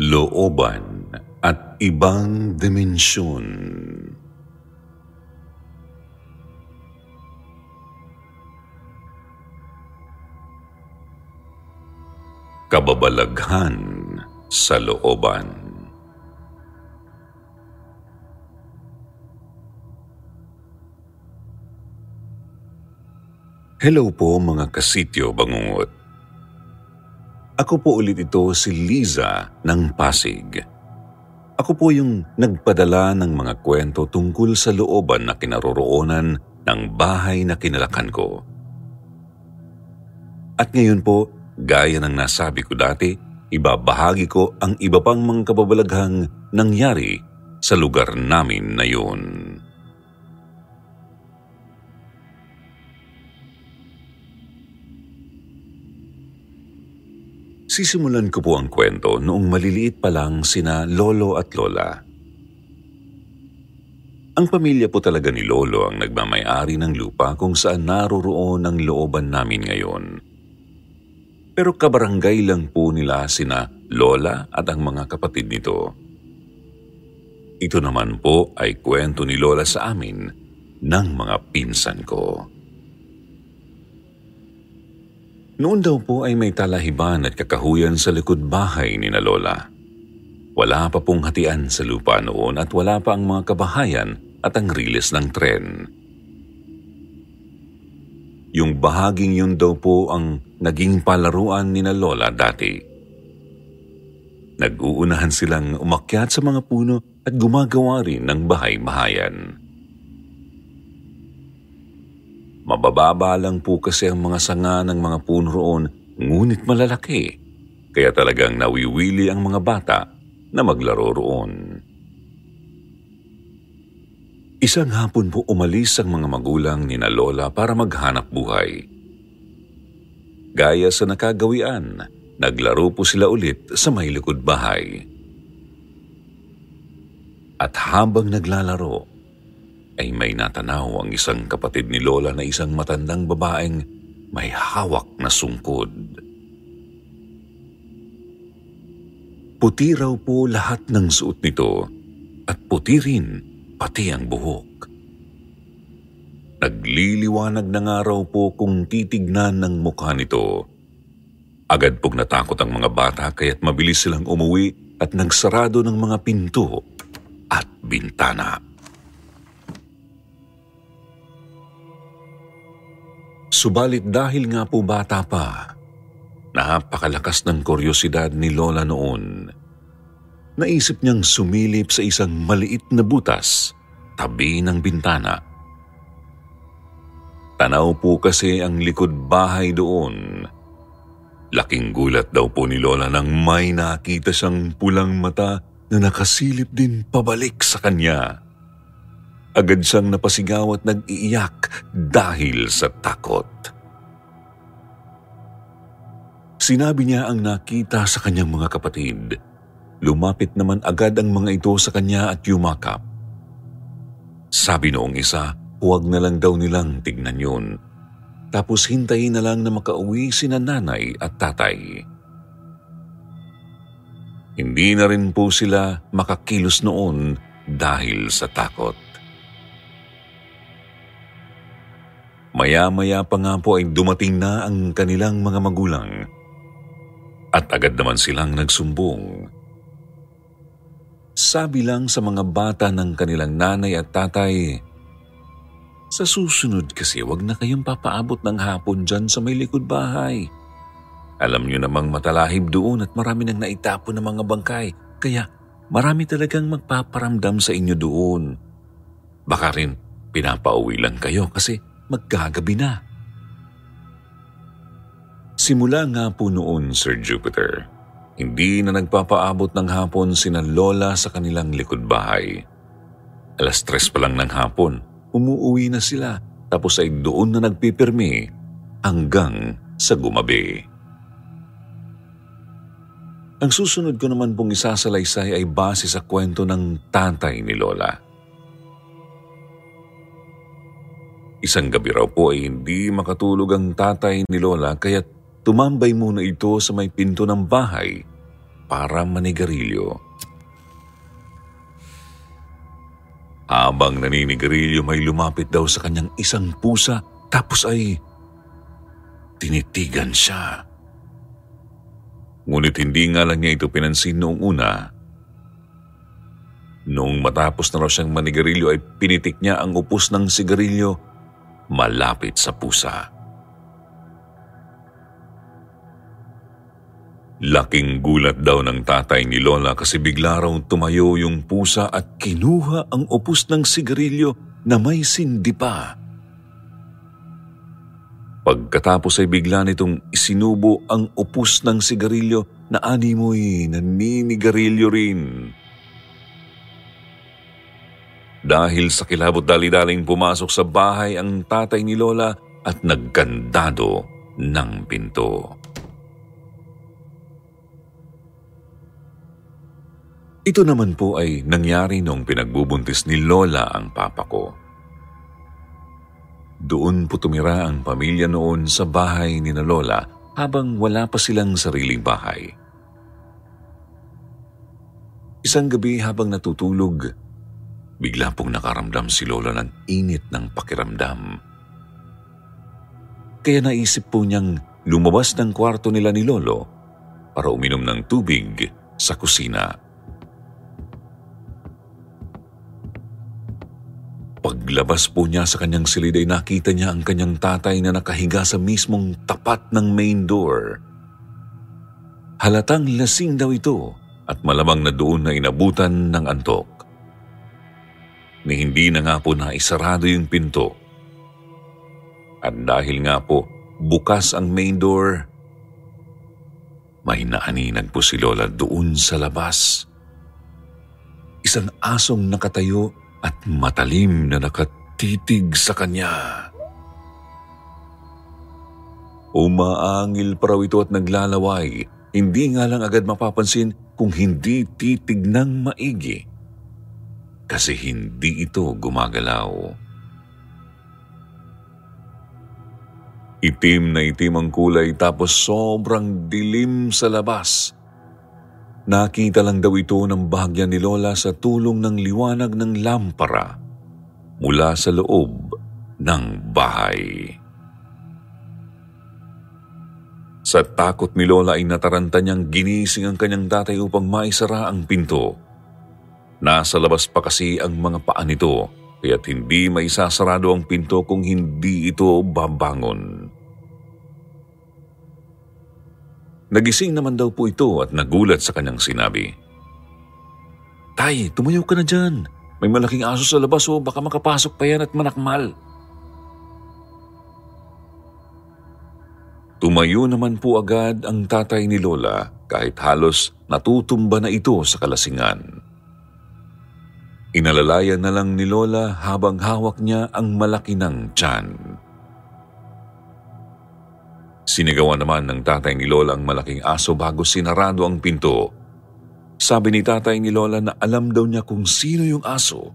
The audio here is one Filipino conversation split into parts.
Looban at ibang dimensyon. Kababalaghan sa looban. Hello po mga kasityo bangungot. Ako po ulit ito si Liza ng Pasig. Ako po yung nagpadala ng mga kwento tungkol sa looban na kinaroroonan ng bahay na kinalakan ko. At ngayon po, gaya ng nasabi ko dati, ibabahagi ko ang iba pang mga kababalaghang nangyari sa lugar namin na yun. Sisimulan ko po ang kwento noong maliliit pa lang sina Lolo at Lola. Ang pamilya po talaga ni Lolo ang nagmamayari ng lupa kung saan naroroon ang looban namin ngayon. Pero kabarangay lang po nila sina Lola at ang mga kapatid nito. Ito naman po ay kwento ni Lola sa amin ng mga pinsan ko. Noon daw po ay may talahiban at kakahuyan sa likod bahay ni na Lola. Wala pa pong hatian sa lupa noon at wala pa ang mga kabahayan at ang riles ng tren. Yung bahaging yun daw po ang naging palaruan ni na Lola dati. Nag-uunahan silang umakyat sa mga puno at gumagawa rin ng bahay-bahayan. Mabababa lang po kasi ang mga sanga ng mga puno roon, ngunit malalaki. Kaya talagang nawiwili ang mga bata na maglaro roon. Isang hapon po umalis ang mga magulang ni na Lola para maghanap buhay. Gaya sa nakagawian, naglaro po sila ulit sa may likod bahay. At habang naglalaro, ay may natanaw ang isang kapatid ni Lola na isang matandang babaeng may hawak na sungkod. Puti raw po lahat ng suot nito at puti rin pati ang buhok. Nagliliwanag na nga raw po kung titignan ng mukha nito. Agad pong natakot ang mga bata kaya't mabilis silang umuwi at nagsarado ng mga pinto at bintana. Subalit dahil nga po bata pa, napakalakas ng kuryosidad ni Lola noon. Naisip niyang sumilip sa isang maliit na butas tabi ng bintana. Tanaw po kasi ang likod bahay doon. Laking gulat daw po ni Lola nang may nakita siyang pulang mata na nakasilip din pabalik sa kanya. Agad siyang napasigaw at nag-iiyak dahil sa takot. Sinabi niya ang nakita sa kanyang mga kapatid. Lumapit naman agad ang mga ito sa kanya at yumakap. Sabi noong isa, huwag na lang daw nilang tignan yun. Tapos hintayin na lang na makauwi sina nanay at tatay. Hindi na rin po sila makakilos noon dahil sa takot. Maya-maya pa nga po ay dumating na ang kanilang mga magulang. At agad naman silang nagsumbong. Sabi lang sa mga bata ng kanilang nanay at tatay, sa susunod kasi wag na kayong papaabot ng hapon dyan sa may likod bahay. Alam nyo namang matalahib doon at marami nang naitapon ng mga bangkay, kaya marami talagang magpaparamdam sa inyo doon. Baka rin pinapauwi lang kayo kasi magkagabi na. Simula nga po noon, Sir Jupiter, hindi na nagpapaabot ng hapon sina Lola sa kanilang likod bahay. Alas tres pa lang ng hapon, umuuwi na sila tapos ay doon na nagpipirmi hanggang sa gumabi. Ang susunod ko naman pong isasalaysay ay base sa kwento ng tatay ni Lola. Isang gabi raw po ay hindi makatulog ang tatay ni Lola kaya tumambay muna ito sa may pinto ng bahay para manigarilyo. Habang naninigarilyo may lumapit daw sa kanyang isang pusa tapos ay tinitigan siya. Ngunit hindi nga lang niya ito pinansin noong una. Noong matapos na raw siyang manigarilyo ay pinitik niya ang upos ng sigarilyo malapit sa pusa. Laking gulat daw ng tatay ni Lola kasi bigla raw tumayo yung pusa at kinuha ang upos ng sigarilyo na may sindi pa. Pagkatapos ay bigla nitong isinubo ang upos ng sigarilyo na animoy naninigarilyo rin. Dahil sa kilabot dali-daling pumasok sa bahay ang tatay ni Lola at nagkandado ng pinto. Ito naman po ay nangyari nung pinagbubuntis ni Lola ang papa ko. Doon po tumira ang pamilya noon sa bahay ni na Lola habang wala pa silang sariling bahay. Isang gabi habang natutulog, bigla pong nakaramdam si Lola ng init ng pakiramdam. Kaya naisip po niyang lumabas ng kwarto nila ni Lolo para uminom ng tubig sa kusina. Paglabas po niya sa kanyang silid ay nakita niya ang kanyang tatay na nakahiga sa mismong tapat ng main door. Halatang lasing daw ito at malamang na doon na inabutan ng antok. Ni hindi na nga po naisarado yung pinto. At dahil nga po bukas ang main door, may naaninag po si Lola doon sa labas. Isang asong nakatayo at matalim na nakatitig sa kanya. Umaangil pa raw ito at naglalaway. Hindi nga lang agad mapapansin kung hindi titig ng maigi. Kasi hindi ito gumagalaw. Itim na itim ang kulay tapos sobrang dilim sa labas. Nakita lang daw ito ng bahagya ni Lola sa tulong ng liwanag ng lampara mula sa loob ng bahay. Sa takot ni Lola ay nataranta niyang ginising ang kanyang tatay upang maisara ang pinto. Nasa labas pa kasi ang mga paa nito kaya't hindi maisasarado ang pinto kung hindi ito babangon. Nagising naman daw po ito at nagulat sa kanyang sinabi. Tay, tumayo ka na dyan. May malaking aso sa labas o oh. baka makapasok pa yan at manakmal. Tumayo naman po agad ang tatay ni Lola kahit halos natutumba na ito sa kalasingan. Inalalayan na lang ni Lola habang hawak niya ang malaki ng tiyan. Sinigawan naman ng tatay ni Lola ang malaking aso bago sinarado ang pinto. Sabi ni tatay ni Lola na alam daw niya kung sino yung aso.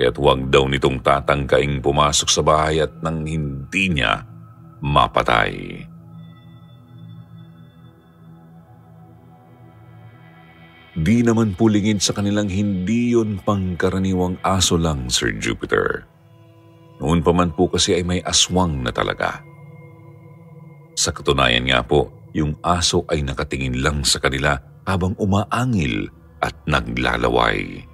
Kaya't huwag daw nitong tatangkaing pumasok sa bahay at nang hindi niya mapatay. Di naman pulingin sa kanilang hindi yon pangkaraniwang aso lang, Sir Jupiter. Noon pa man po kasi ay may aswang na talaga. Sa katunayan nga po, yung aso ay nakatingin lang sa kanila habang umaangil at naglalaway.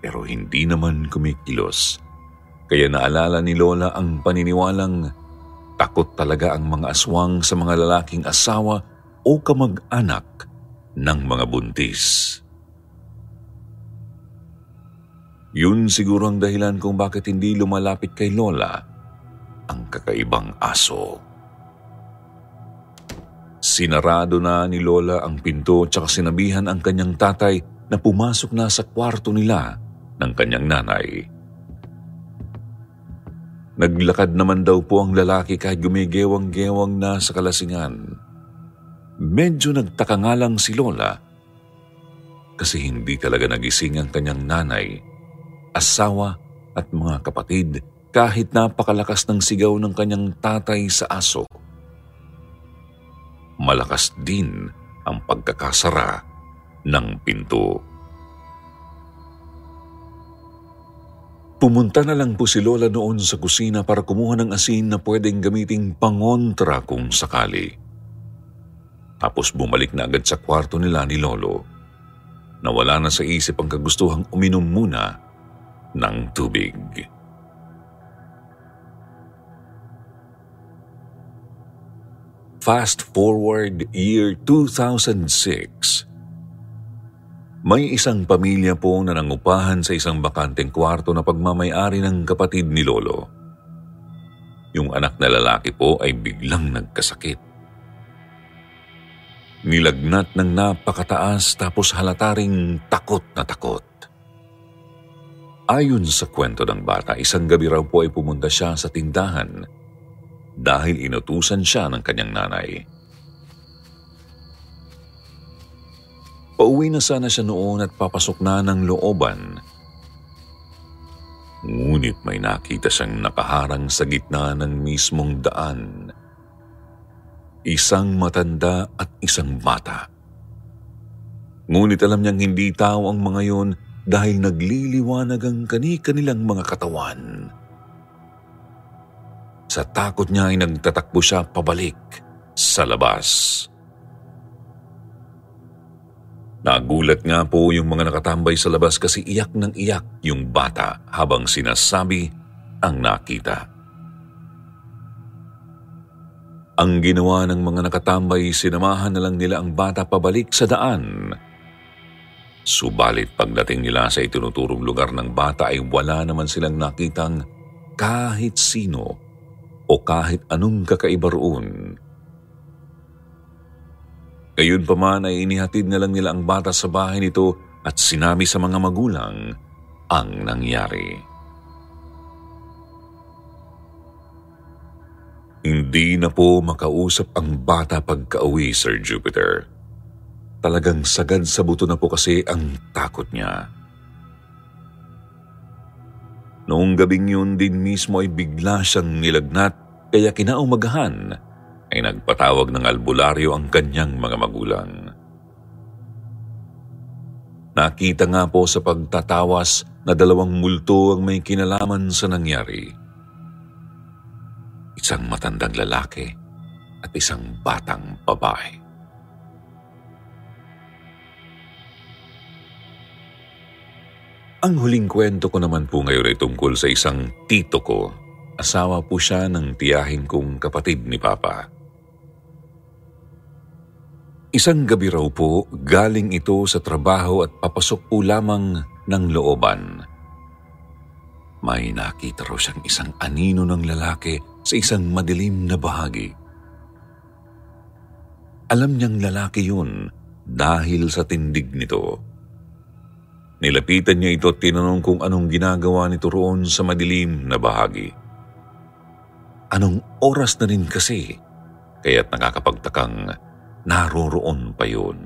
Pero hindi naman kumikilos. Kaya naalala ni Lola ang paniniwalang takot talaga ang mga aswang sa mga lalaking asawa o kamag-anak ng mga buntis. Yun siguro ang dahilan kung bakit hindi lumalapit kay Lola ang kakaibang aso. Sinarado na ni Lola ang pinto at sinabihan ang kanyang tatay na pumasok na sa kwarto nila ng kanyang nanay. Naglakad naman daw po ang lalaki kahit gumigewang-gewang na sa kalasingan. Medyo nagtaka nga lang si Lola kasi hindi talaga nagising ang kanyang nanay asawa at mga kapatid kahit napakalakas ng sigaw ng kanyang tatay sa aso. Malakas din ang pagkakasara ng pinto. Pumunta na lang po si Lola noon sa kusina para kumuha ng asin na pwedeng gamiting pangontra kung sakali. Tapos bumalik na agad sa kwarto nila ni Lolo. Nawala na sa isip ang kagustuhang uminom muna ng tubig. Fast forward year 2006. May isang pamilya po na nangupahan sa isang bakanteng kwarto na pagmamayari ng kapatid ni Lolo. Yung anak na lalaki po ay biglang nagkasakit. Nilagnat ng napakataas tapos halata ring takot na takot. Ayon sa kwento ng bata, isang gabi raw po ay pumunta siya sa tindahan dahil inutusan siya ng kanyang nanay. Pauwi na sana siya noon at papasok na ng looban. Ngunit may nakita siyang nakaharang sa gitna ng mismong daan. Isang matanda at isang bata. Ngunit alam niyang hindi tao ang mga yon dahil nagliliwanag ang kani-kanilang mga katawan. Sa takot niya ay nagtatakbo siya pabalik sa labas. Nagulat nga po yung mga nakatambay sa labas kasi iyak ng iyak yung bata habang sinasabi ang nakita. Ang ginawa ng mga nakatambay, sinamahan na lang nila ang bata pabalik sa daan Subalit pagdating nila sa itinuturong lugar ng bata ay wala naman silang nakitang kahit sino o kahit anong kakaiba roon. Gayun pa man ay inihatid na lang nila ang bata sa bahay nito at sinami sa mga magulang ang nangyari. Hindi na po makausap ang bata pagka-uwi, Sir Jupiter. Talagang sagad sa buto na po kasi ang takot niya. Noong gabing yun din mismo ay bigla siyang nilagnat kaya kinaumagahan ay nagpatawag ng albularyo ang kanyang mga magulang. Nakita nga po sa pagtatawas na dalawang multo ang may kinalaman sa nangyari. Isang matandang lalaki at isang batang babae. Ang huling kwento ko naman po ngayon ay tungkol sa isang tito ko. Asawa po siya ng tiyahin kong kapatid ni Papa. Isang gabi raw po, galing ito sa trabaho at papasok po lamang ng looban. May nakita raw siyang isang anino ng lalaki sa isang madilim na bahagi. Alam niyang lalaki yun dahil sa tindig nito. Nilapitan niya ito at tinanong kung anong ginagawa nito roon sa madilim na bahagi. Anong oras na rin kasi, kaya't nakakapagtakang naroroon pa yun.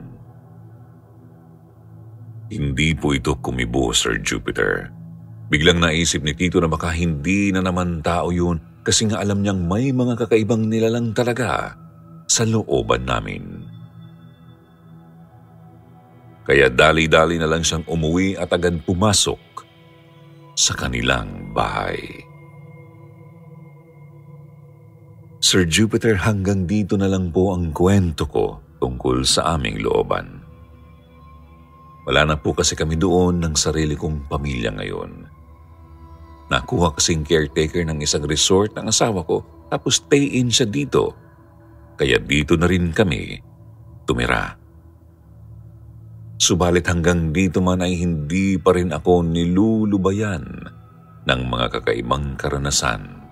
Hindi po ito kumibo, Sir Jupiter. Biglang naisip ni Tito na baka hindi na naman tao yun kasi nga alam niyang may mga kakaibang nilalang talaga sa looban namin. Kaya dali-dali na lang siyang umuwi at agad pumasok sa kanilang bahay. Sir Jupiter, hanggang dito na lang po ang kwento ko tungkol sa aming looban. Wala na po kasi kami doon ng sarili kong pamilya ngayon. Nakuha kasing caretaker ng isang resort ng asawa ko tapos stay-in siya dito. Kaya dito na rin kami tumira. Subalit hanggang dito man ay hindi pa rin ako nilulubayan ng mga kakaibang karanasan.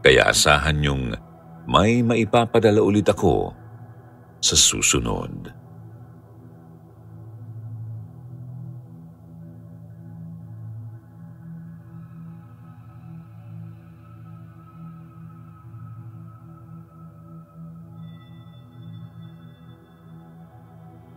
Kaya asahan niyong may maipapadala ulit ako sa susunod.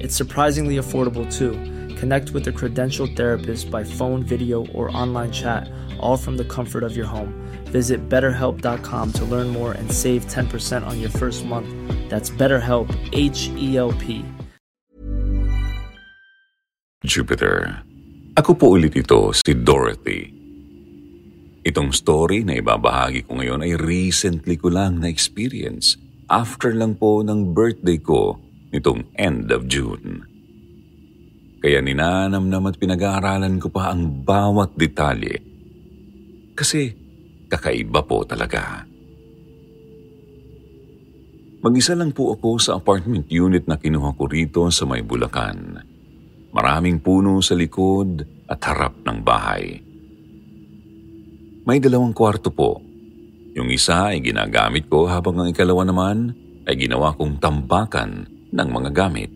It's surprisingly affordable too. Connect with a credentialed therapist by phone, video, or online chat, all from the comfort of your home. Visit betterhelp.com to learn more and save 10% on your first month. That's BetterHelp, H E L P. Jupiter. Ako po ulit ito, si Dorothy. Itong story na ibabahagi ko ngayon ay recently ko lang na-experience after lang po ng birthday ko nitong end of June. Kaya ninanamnam at pinag-aaralan ko pa ang bawat detalye. Kasi kakaiba po talaga. Mag-isa lang po ako sa apartment unit na kinuha ko rito sa may Bulacan. Maraming puno sa likod at harap ng bahay. May dalawang kwarto po. Yung isa ay ginagamit ko habang ang ikalawa naman ay ginawa kong tambakan ng mga gamit.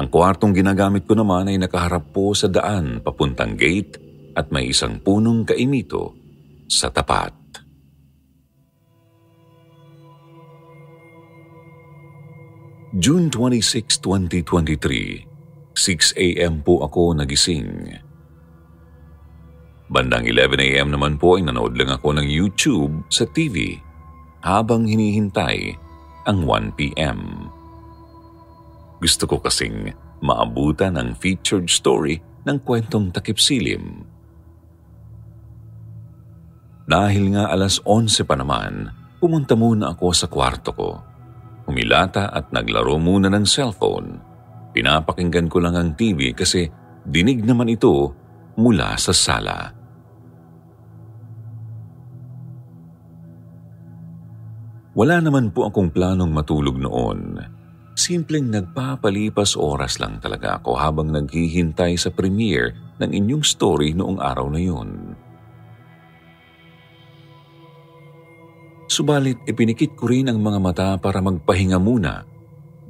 Ang kwartong ginagamit ko naman ay nakaharap po sa daan papuntang gate at may isang punong kaimito sa tapat. June 26, 2023, 6 a.m. po ako nagising. Bandang 11 a.m. naman po ay nanood lang ako ng YouTube sa TV habang hinihintay ang 1pm. Gusto ko kasing maabutan ang featured story ng kwentong takip silim. Dahil nga alas 11 pa naman, pumunta muna ako sa kwarto ko. Humilata at naglaro muna ng cellphone. Pinapakinggan ko lang ang TV kasi dinig naman ito mula sa sala. Wala naman po akong planong matulog noon. Simpleng nagpapalipas oras lang talaga ako habang naghihintay sa premiere ng inyong story noong araw na yun. Subalit ipinikit ko rin ang mga mata para magpahinga muna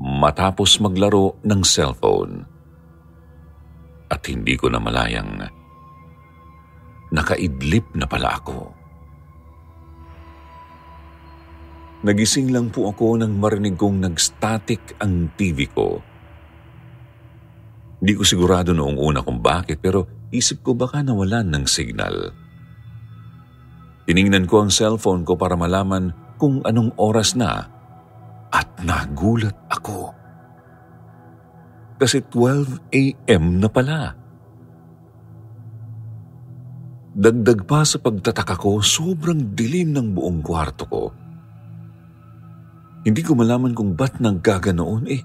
matapos maglaro ng cellphone. At hindi ko na malayang nakaidlip na pala ako. Nagising lang po ako nang marinig kong nag-static ang TV ko. Di ko sigurado noong una kung bakit pero isip ko baka nawalan ng signal. Tiningnan ko ang cellphone ko para malaman kung anong oras na at nagulat ako. Kasi 12 a.m. na pala. Dagdag pa sa pagtataka ko, sobrang dilim ng buong kwarto ko. Hindi ko malaman kung ba't naggaganoon eh.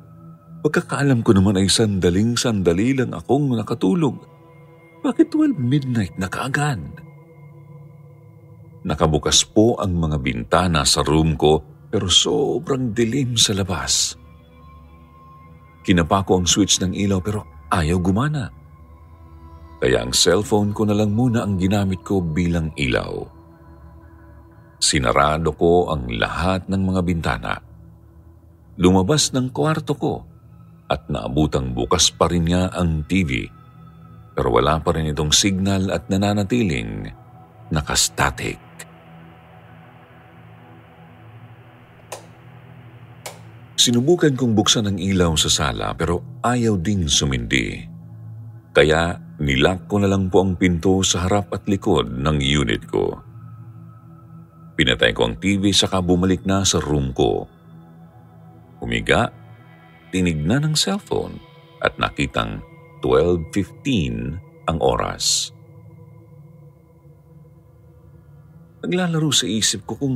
Pagkakaalam ko naman ay sandaling sandali lang akong nakatulog. Bakit 12 midnight na kaagad? Nakabukas po ang mga bintana sa room ko pero sobrang dilim sa labas. Kinapa ko ang switch ng ilaw pero ayaw gumana. Kaya ang cellphone ko na lang muna ang ginamit ko bilang ilaw. Sinarado ko ang lahat ng mga bintana. Lumabas ng kwarto ko at naabutang bukas pa rin nga ang TV. Pero wala pa rin itong signal at nananatiling nakastatic. Sinubukan kong buksan ang ilaw sa sala pero ayaw ding sumindi. Kaya nilak ko na lang po ang pinto sa harap at likod ng unit ko. Pinatay ko ang TV saka bumalik na sa room ko. Humiga, tinignan ng cellphone at nakitang 12.15 ang oras. Naglalaro sa isip ko kung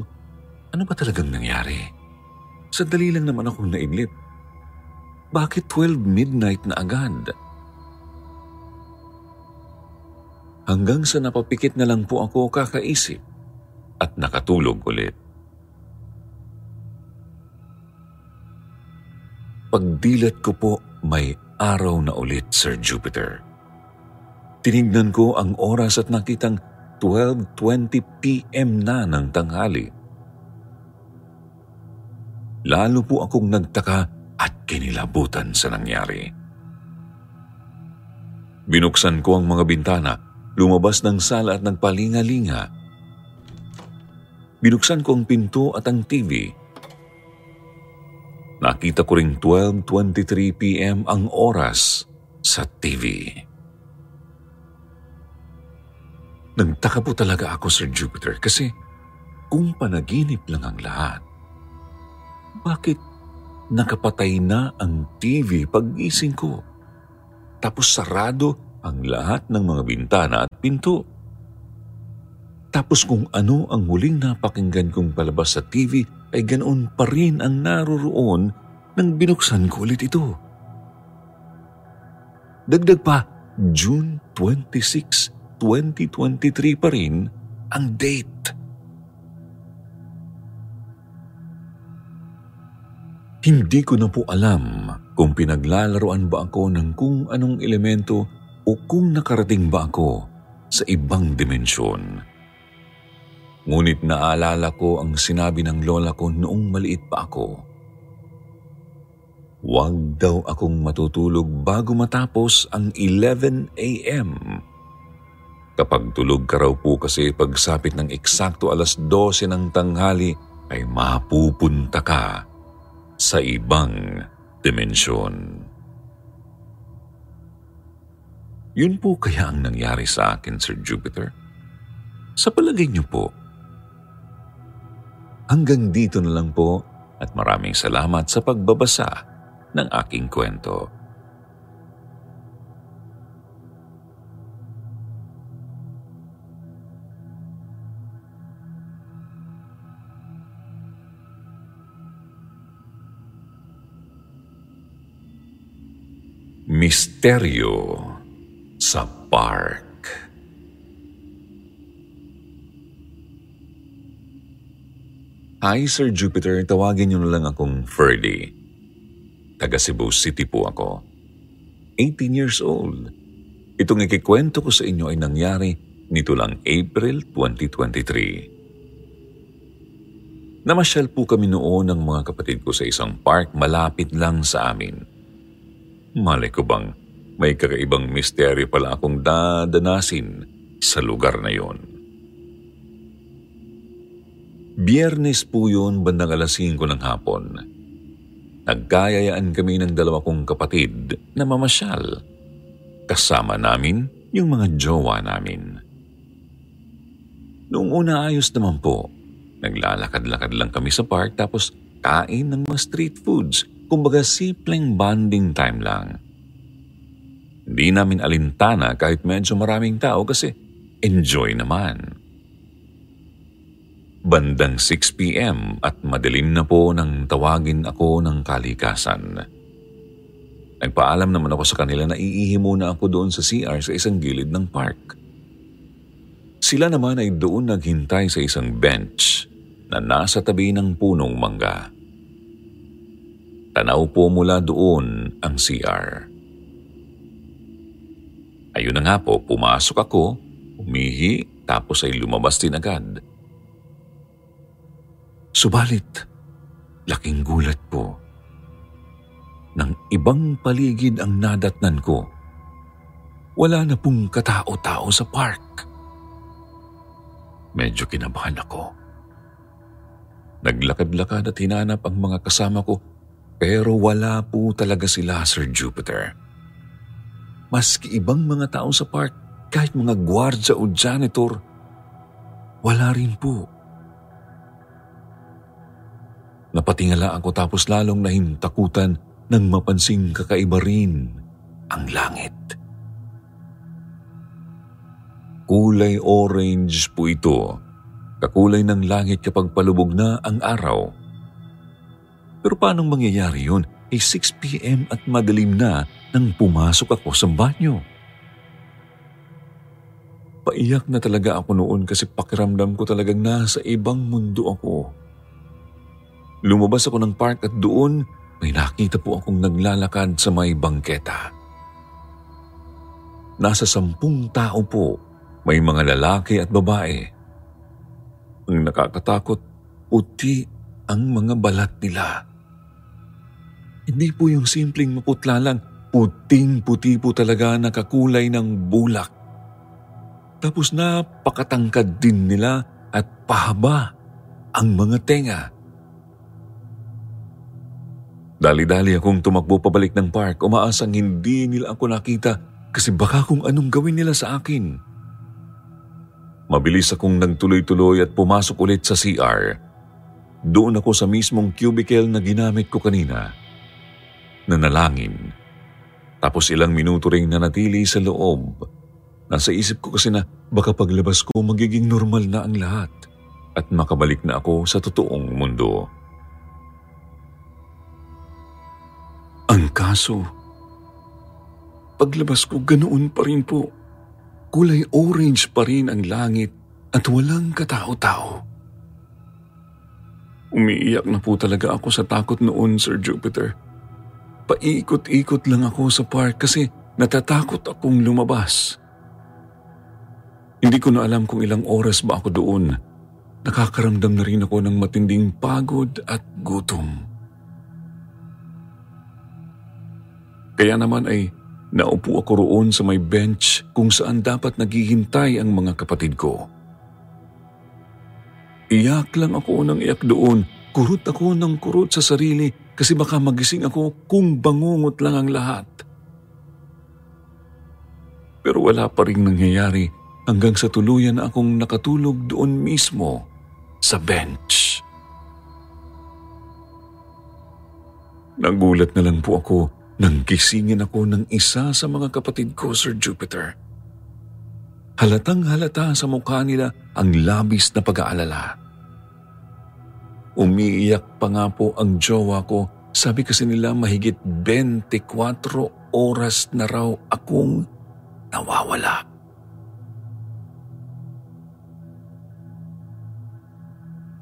ano ba talagang nangyari. Sandali lang naman akong naidlip. Bakit 12 midnight na agad? Hanggang sa napapikit na lang po ako kakaisip at nakatulog ulit. Pagdilat ko po, may araw na ulit, Sir Jupiter. Tinignan ko ang oras at nakitang 12.20 p.m. na ng tanghali. Lalo po akong nagtaka at kinilabutan sa nangyari. Binuksan ko ang mga bintana, lumabas ng sala at nagpalinga-linga. Binuksan ko ang pinto at ang TV. Nakita ko ring 12.23 p.m. ang oras sa TV. Nagtaka po talaga ako, Sir Jupiter, kasi kung panaginip lang ang lahat, bakit nakapatay na ang TV pag-gising ko? Tapos sarado ang lahat ng mga bintana at pinto. Tapos kung ano ang huling napakinggan kong palabas sa TV ay ganoon pa rin ang naroroon nang binuksan ko ulit ito. Dagdag pa, June 26, 2023 pa rin ang date. Hindi ko na po alam kung pinaglalaroan ba ako ng kung anong elemento o kung nakarating ba ako sa ibang dimensyon. Ngunit naalala ko ang sinabi ng lola ko noong maliit pa ako. Huwag daw akong matutulog bago matapos ang 11 a.m. Kapag tulog ka raw po kasi pagsapit ng eksakto alas 12 ng tanghali ay mapupunta ka sa ibang dimensyon. Yun po kaya ang nangyari sa akin, Sir Jupiter? Sa palagay niyo po, hanggang dito na lang po at maraming salamat sa pagbabasa ng aking kwento. Misteryo sa Park Hi Sir Jupiter, tawagin niyo na lang akong Ferdy. Taga Cebu City po ako. 18 years old. Itong ikikwento ko sa inyo ay nangyari nito lang April 2023. Namasyal po kami noon ng mga kapatid ko sa isang park malapit lang sa amin. Malay ko bang may kakaibang misteryo pala akong dadanasin sa lugar na yon. Biyernes po yun bandang alas 5 ng hapon. Nagkayayaan kami ng dalawa kong kapatid na mamasyal. Kasama namin yung mga jowa namin. Noong una ayos naman po, naglalakad-lakad lang kami sa park tapos kain ng mga street foods Kumbaga simpleng bonding time lang. Hindi namin alintana kahit medyo maraming tao kasi enjoy naman. Bandang 6pm at madilim na po nang tawagin ako ng kalikasan. Nagpaalam naman ako sa kanila na iihi muna ako doon sa CR sa isang gilid ng park. Sila naman ay doon naghintay sa isang bench na nasa tabi ng punong mangga. Tanaw po mula doon ang CR. Ayun na nga po, pumasok ako, umihi, tapos ay lumabas din agad. Subalit, laking gulat po. ng ibang paligid ang nadatnan ko. Wala na pong katao-tao sa park. Medyo kinabahan ako. Naglakad-lakad at hinanap ang mga kasama ko pero wala po talaga sila, Sir Jupiter. Maski ibang mga tao sa park, kahit mga gwardya o janitor, wala rin po. Napatingala ako tapos lalong nahintakutan nang mapansing kakaiba rin ang langit. Kulay orange po ito, kakulay ng langit kapag palubog na ang araw. Pero paano mangyayari yun? Ay 6pm at madilim na nang pumasok ako sa banyo. Paiyak na talaga ako noon kasi pakiramdam ko talagang nasa ibang mundo ako. Lumabas ako ng park at doon may nakita po akong naglalakad sa may bangketa. Nasa sampung tao po may mga lalaki at babae. Ang nakakatakot, puti ang mga balat nila. Hindi po yung simpleng maputla lang, puting-puti po talaga nakakulay ng bulak. Tapos napakatangkad din nila at pahaba ang mga tenga. Dali-dali akong tumakbo pabalik ng park, umaasang hindi nila ako nakita kasi baka kung anong gawin nila sa akin. Mabilis akong nagtuloy-tuloy at pumasok ulit sa CR. Doon ako sa mismong cubicle na ginamit ko kanina. Nanalangin. Tapos ilang minuto ring nanatili sa loob. Nasa isip ko kasi na baka paglabas ko magiging normal na ang lahat at makabalik na ako sa totoong mundo. Ang kaso, paglabas ko ganoon pa rin po. Kulay orange pa rin ang langit at walang katao-tao. Umiiyak na po talaga ako sa takot noon, Sir Jupiter. Paikot-ikot lang ako sa park kasi natatakot akong lumabas. Hindi ko na alam kung ilang oras ba ako doon. Nakakaramdam na rin ako ng matinding pagod at gutom. Kaya naman ay Naupo ako roon sa may bench kung saan dapat naghihintay ang mga kapatid ko. Iyak lang ako ng iyak doon. Kurot ako ng kurot sa sarili kasi baka magising ako kung bangungot lang ang lahat. Pero wala pa rin nangyayari hanggang sa tuluyan na akong nakatulog doon mismo sa bench. Nagulat na lang po ako nang gisingin ako ng isa sa mga kapatid ko, Sir Jupiter. Halatang halata sa mukha nila ang labis na pag-aalala. Umiiyak pa nga po ang jowa ko. Sabi kasi nila mahigit 24 oras na raw akong nawawala.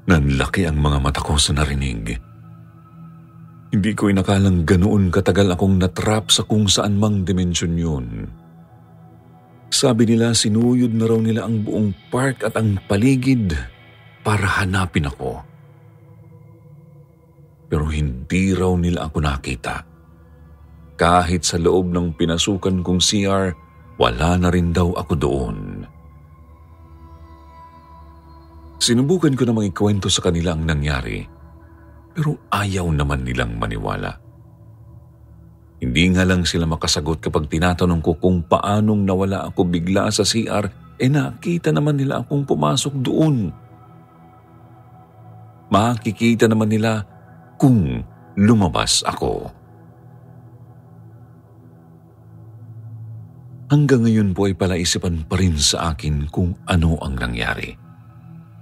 Nanlaki ang mga mata ko sa narinig. Hindi ko inakalang ganoon katagal akong natrap sa kung saan mang dimensyon yun. Sabi nila sinuyod na raw nila ang buong park at ang paligid para hanapin ako. Pero hindi raw nila ako nakita. Kahit sa loob ng pinasukan kong CR, wala na rin daw ako doon. Sinubukan ko namang ikwento sa kanila ang nangyari pero ayaw naman nilang maniwala. Hindi nga lang sila makasagot kapag tinatanong ko kung paanong nawala ako bigla sa CR, eh nakita naman nila akong pumasok doon. Makikita naman nila kung lumabas ako. Hanggang ngayon po ay palaisipan pa rin sa akin kung ano ang nangyari.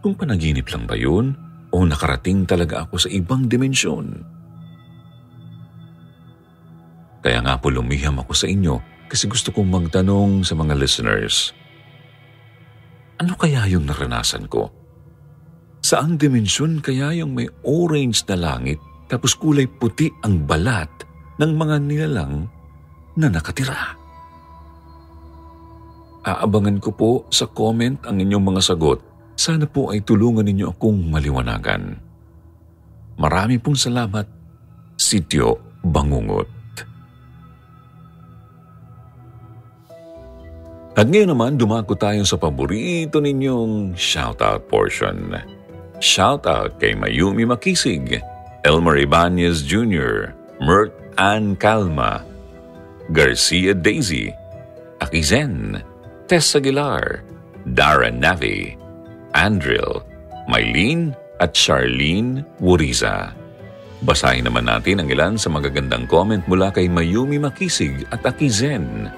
Kung panaginip lang ba yun o nakarating talaga ako sa ibang dimensyon. Kaya nga po lumiham ako sa inyo kasi gusto kong magtanong sa mga listeners. Ano kaya yung naranasan ko? Saang dimensyon kaya yung may orange na langit tapos kulay puti ang balat ng mga nilalang na nakatira? Aabangan ko po sa comment ang inyong mga sagot sana po ay tulungan ninyo akong maliwanagan. Marami pong salamat, Sityo Bangungot. At ngayon naman, dumako tayo sa paborito ninyong shoutout portion. Shoutout kay Mayumi Makisig, Elmer Ibanez Jr., Mert Ann Calma, Garcia Daisy, Akizen, Tess Aguilar, Dara Navi, Andril, Mylene at Charlene Wuriza. Basahin naman natin ang ilan sa magagandang comment mula kay Mayumi Makisig at Akizen.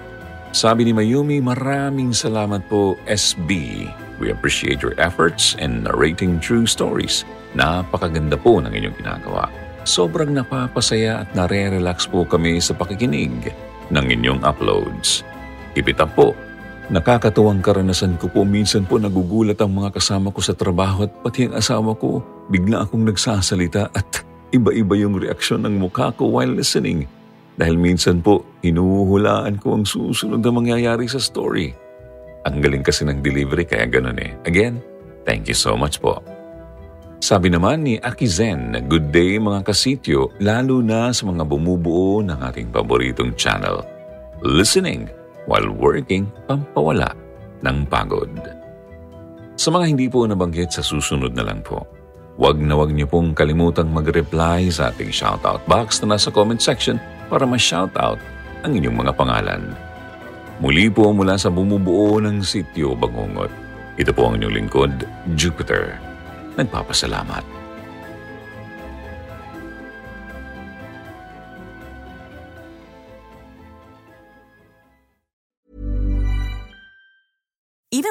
Sabi ni Mayumi, maraming salamat po SB. We appreciate your efforts in narrating true stories. Napakaganda po ng inyong ginagawa. Sobrang napapasaya at nare-relax po kami sa pakikinig ng inyong uploads. Keep it up po. Nakakatuwang karanasan ko po minsan po nagugulat ang mga kasama ko sa trabaho at pati ang asawa ko. Bigla akong nagsasalita at iba-iba yung reaksyon ng mukha ko while listening. Dahil minsan po, hinuhulaan ko ang susunod na mangyayari sa story. Ang galing kasi ng delivery kaya ganun eh. Again, thank you so much po. Sabi naman ni Akizen, good day mga kasityo, lalo na sa mga bumubuo ng ating paboritong channel. Listening while working pampawala ng pagod. Sa mga hindi po nabanggit sa susunod na lang po, Huwag na huwag niyo pong kalimutang mag-reply sa ating shoutout box na nasa comment section para ma-shoutout ang inyong mga pangalan. Muli po mula sa bumubuo ng sityo Bangungot. Ito po ang inyong lingkod, Jupiter. Nagpapasalamat.